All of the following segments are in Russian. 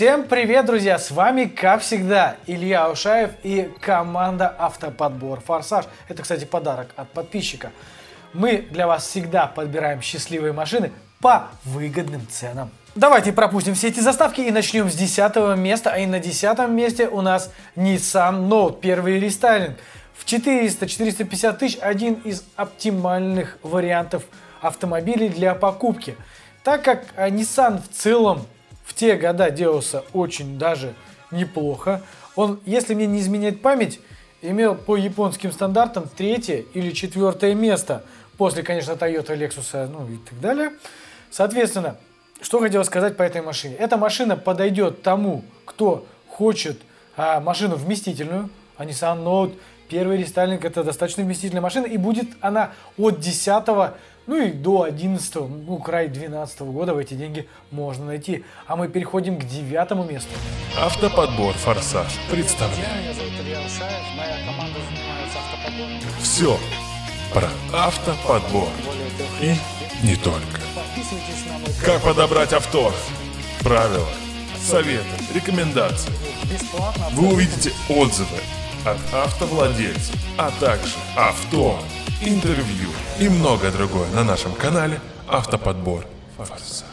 Всем привет, друзья! С вами, как всегда, Илья Ушаев и команда Автоподбор Форсаж. Это, кстати, подарок от подписчика. Мы для вас всегда подбираем счастливые машины по выгодным ценам. Давайте пропустим все эти заставки и начнем с 10 места. А и на 10 месте у нас Nissan Note, первый рестайлинг. В 400-450 тысяч один из оптимальных вариантов автомобилей для покупки. Так как а, Nissan в целом в те года делался очень даже неплохо, он, если мне не изменяет память, имел по японским стандартам третье или четвертое место. После, конечно, Toyota, Lexus, ну и так далее. Соответственно, что хотел сказать по этой машине. Эта машина подойдет тому, кто хочет а, машину вместительную, а Nissan Note первый рестайлинг это достаточно вместительная машина, и будет она от 10 ну и до 11, ну край 12 года в эти деньги можно найти. А мы переходим к девятому месту. Автоподбор «Форсаж» представляет. Все про автоподбор. И не только. Как подобрать авто? Правила, советы, рекомендации. Вы увидите отзывы от автовладельцев, а также авто, интервью и многое другое на нашем канале Автоподбор Форсаж.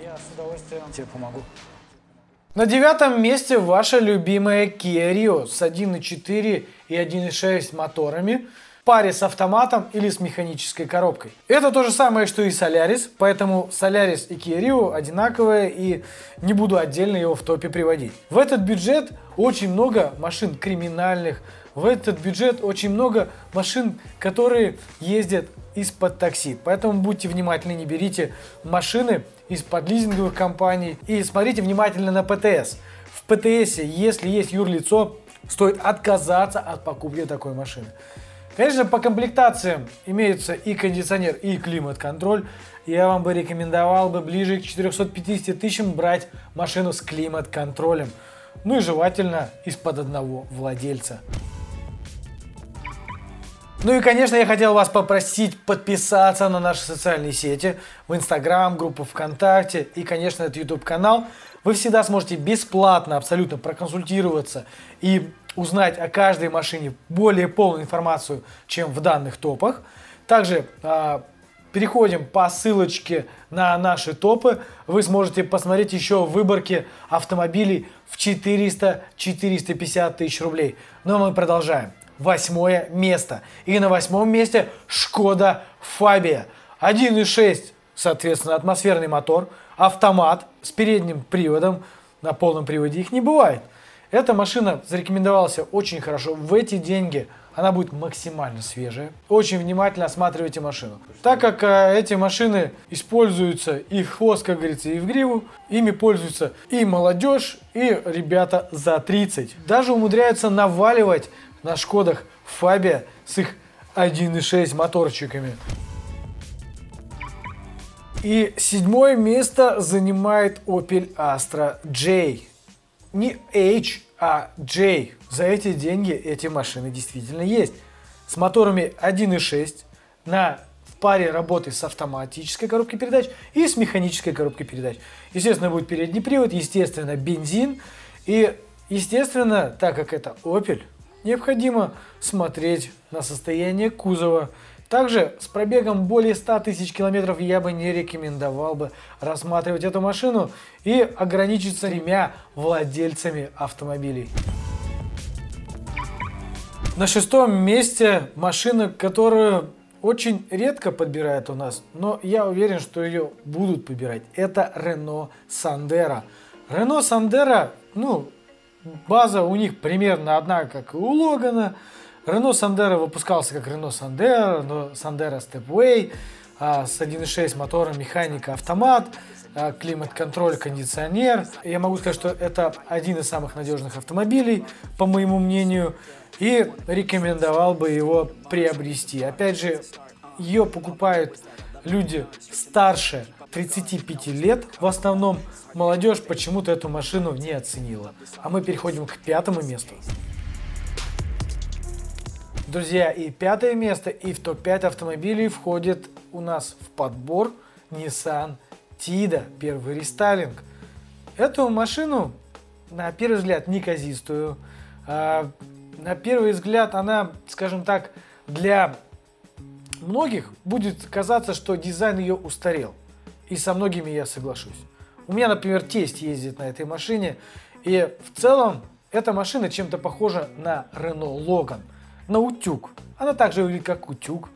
Я с удовольствием тебе помогу. На девятом месте ваша любимая Kia Rio с 1.4 и 1.6 моторами – паре с автоматом или с механической коробкой. Это то же самое, что и Solaris, поэтому Solaris и Kia Rio одинаковые и не буду отдельно его в топе приводить. В этот бюджет очень много машин криминальных, в этот бюджет очень много машин, которые ездят из-под такси. Поэтому будьте внимательны, не берите машины из-под лизинговых компаний и смотрите внимательно на ПТС. В ПТС, если есть юрлицо, стоит отказаться от покупки такой машины. Конечно, по комплектациям имеются и кондиционер, и климат-контроль. Я вам бы рекомендовал бы ближе к 450 тысячам брать машину с климат-контролем. Ну и желательно из-под одного владельца. Ну и, конечно, я хотел вас попросить подписаться на наши социальные сети, в Инстаграм, группу ВКонтакте и, конечно, этот YouTube канал. Вы всегда сможете бесплатно абсолютно проконсультироваться и узнать о каждой машине более полную информацию, чем в данных топах. Также э, переходим по ссылочке на наши топы. Вы сможете посмотреть еще выборки автомобилей в 400-450 тысяч рублей. Но мы продолжаем. Восьмое место. И на восьмом месте Шкода Фабия. 1.6, соответственно, атмосферный мотор, автомат с передним приводом. На полном приводе их не бывает. Эта машина зарекомендовалась очень хорошо. В эти деньги она будет максимально свежая. Очень внимательно осматривайте машину. Так как э, эти машины используются и в хвост, как говорится, и в гриву, ими пользуются и молодежь, и ребята за 30. Даже умудряются наваливать на Шкодах Фабия с их 1.6 моторчиками. И седьмое место занимает Opel Astra J не H, а J. За эти деньги эти машины действительно есть. С моторами 1.6 на в паре работы с автоматической коробкой передач и с механической коробкой передач. Естественно, будет передний привод, естественно, бензин. И, естественно, так как это Opel, необходимо смотреть на состояние кузова, также с пробегом более 100 тысяч километров я бы не рекомендовал бы рассматривать эту машину и ограничиться тремя владельцами автомобилей. На шестом месте машина, которую очень редко подбирают у нас, но я уверен, что ее будут подбирать. Это Renault Sandero. Renault Sandero, ну, база у них примерно одна, как и у Логана – Рено Сандера выпускался как Рено Сандера, но Сандера Stepway а, с 1.6 мотором, механика, автомат, а, климат-контроль, кондиционер. Я могу сказать, что это один из самых надежных автомобилей, по моему мнению, и рекомендовал бы его приобрести. Опять же, ее покупают люди старше 35 лет в основном. Молодежь почему-то эту машину не оценила. А мы переходим к пятому месту. Друзья, и пятое место, и в топ-5 автомобилей входит у нас в подбор Nissan Tida, первый рестайлинг. Эту машину на первый взгляд, неказистую. А, на первый взгляд она, скажем так, для многих будет казаться, что дизайн ее устарел. И со многими я соглашусь. У меня, например, тесть ездит на этой машине. И в целом эта машина чем-то похожа на Renault Logan. На утюг. Она также выглядит как утюг.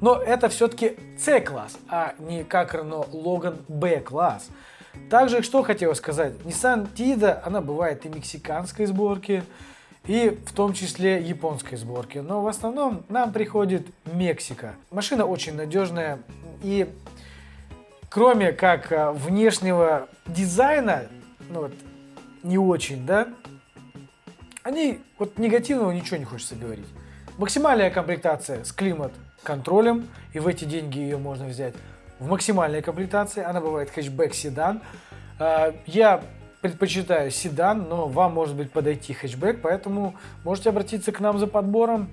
Но это все-таки C-класс, а не как Renault Logan B-класс. Также, что хотел сказать, Nissan Tiida, она бывает и мексиканской сборки, и в том числе японской сборки. Но в основном нам приходит Мексика. Машина очень надежная и кроме как а, внешнего дизайна, ну вот, не очень, да, они, вот негативного ничего не хочется говорить. Максимальная комплектация с климат-контролем, и в эти деньги ее можно взять в максимальной комплектации. Она бывает хэтчбэк-седан. А, я предпочитаю седан, но вам может быть подойти хэтчбэк, поэтому можете обратиться к нам за подбором.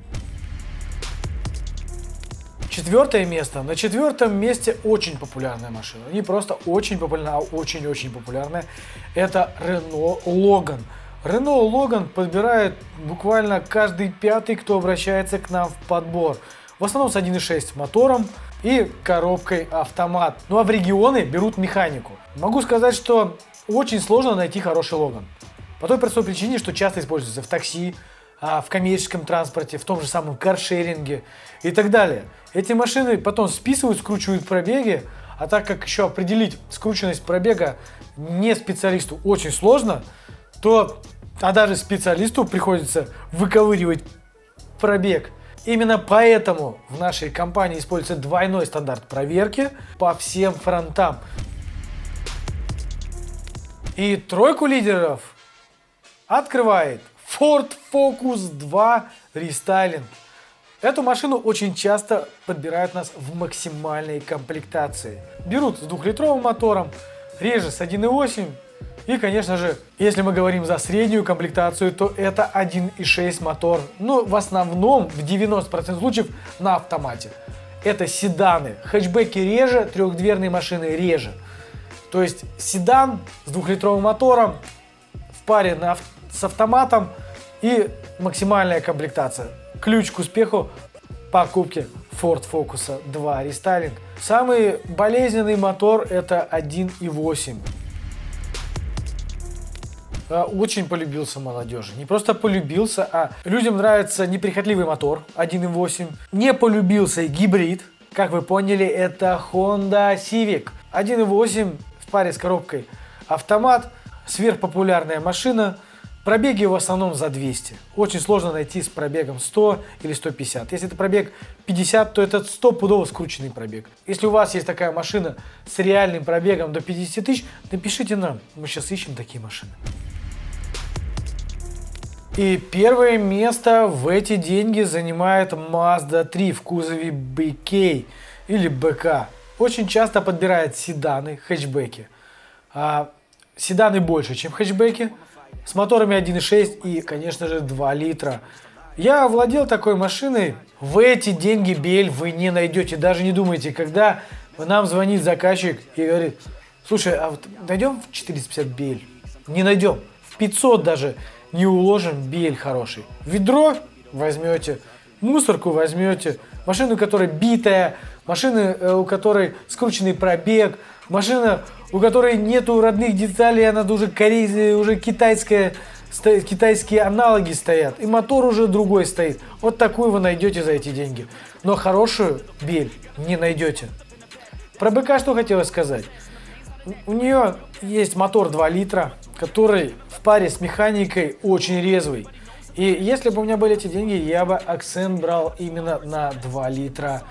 Четвертое место. На четвертом месте очень популярная машина. Не просто очень популярная, а очень-очень популярная. Это Renault Logan. Renault Logan подбирает буквально каждый пятый, кто обращается к нам в подбор. В основном с 1.6 мотором и коробкой автомат. Ну а в регионы берут механику. Могу сказать, что очень сложно найти хороший Логан. По той простой причине, что часто используется в такси, в коммерческом транспорте, в том же самом каршеринге и так далее. Эти машины потом списывают, скручивают пробеги, а так как еще определить скрученность пробега не специалисту очень сложно, то а даже специалисту приходится выковыривать пробег. Именно поэтому в нашей компании используется двойной стандарт проверки по всем фронтам. И тройку лидеров открывает Ford Focus 2 Restyling. Эту машину очень часто подбирают нас в максимальной комплектации. Берут с двухлитровым мотором, реже с 1.8 и, конечно же, если мы говорим за среднюю комплектацию, то это 1.6 мотор. Ну, в основном, в 90% случаев на автомате. Это седаны. Хэтчбеки реже, трехдверные машины реже. То есть седан с двухлитровым мотором в паре на, с автоматом и максимальная комплектация. Ключ к успеху покупки Ford Focus 2 рестайлинг. Самый болезненный мотор это 1.8. А, очень полюбился молодежи. Не просто полюбился, а людям нравится неприхотливый мотор 1.8. Не полюбился и гибрид. Как вы поняли, это Honda Civic. 1.8 в паре с коробкой автомат. Сверхпопулярная машина. Пробеги в основном за 200. Очень сложно найти с пробегом 100 или 150. Если это пробег 50, то это 100 пудово скрученный пробег. Если у вас есть такая машина с реальным пробегом до 50 тысяч, напишите нам. Мы сейчас ищем такие машины. И первое место в эти деньги занимает Mazda 3 в кузове BK или BK. Очень часто подбирает седаны, хэтчбеки. А, седаны больше, чем хэтчбеки, с моторами 1.6 и, конечно же, 2 литра. Я владел такой машиной. В эти деньги BL вы не найдете. Даже не думайте, когда нам звонит заказчик и говорит, слушай, а вот найдем в 450 BL? Не найдем. В 500 даже не уложим бель хороший. Ведро возьмете, мусорку возьмете, машину, которая битая, машины, э, у которой скрученный пробег, машина, у которой нету родных деталей, она уже корейская, уже китайская, китайские аналоги стоят, и мотор уже другой стоит. Вот такую вы найдете за эти деньги. Но хорошую бель не найдете. Про БК что хотелось сказать. У нее есть мотор 2 литра, который в паре с механикой очень резвый. И если бы у меня были эти деньги, я бы акцент брал именно на 2 литра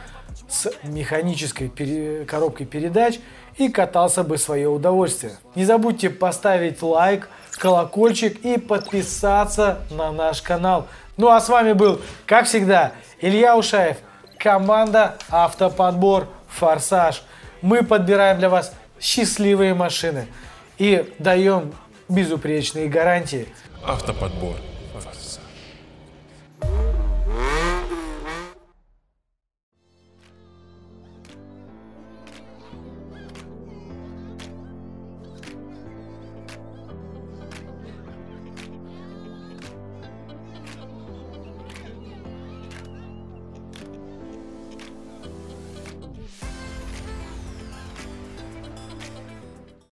с механической пере... коробкой передач и катался бы свое удовольствие. Не забудьте поставить лайк, колокольчик и подписаться на наш канал. Ну а с вами был, как всегда, Илья Ушаев, команда Автоподбор Форсаж. Мы подбираем для вас счастливые машины и даем безупречные гарантии. Автоподбор.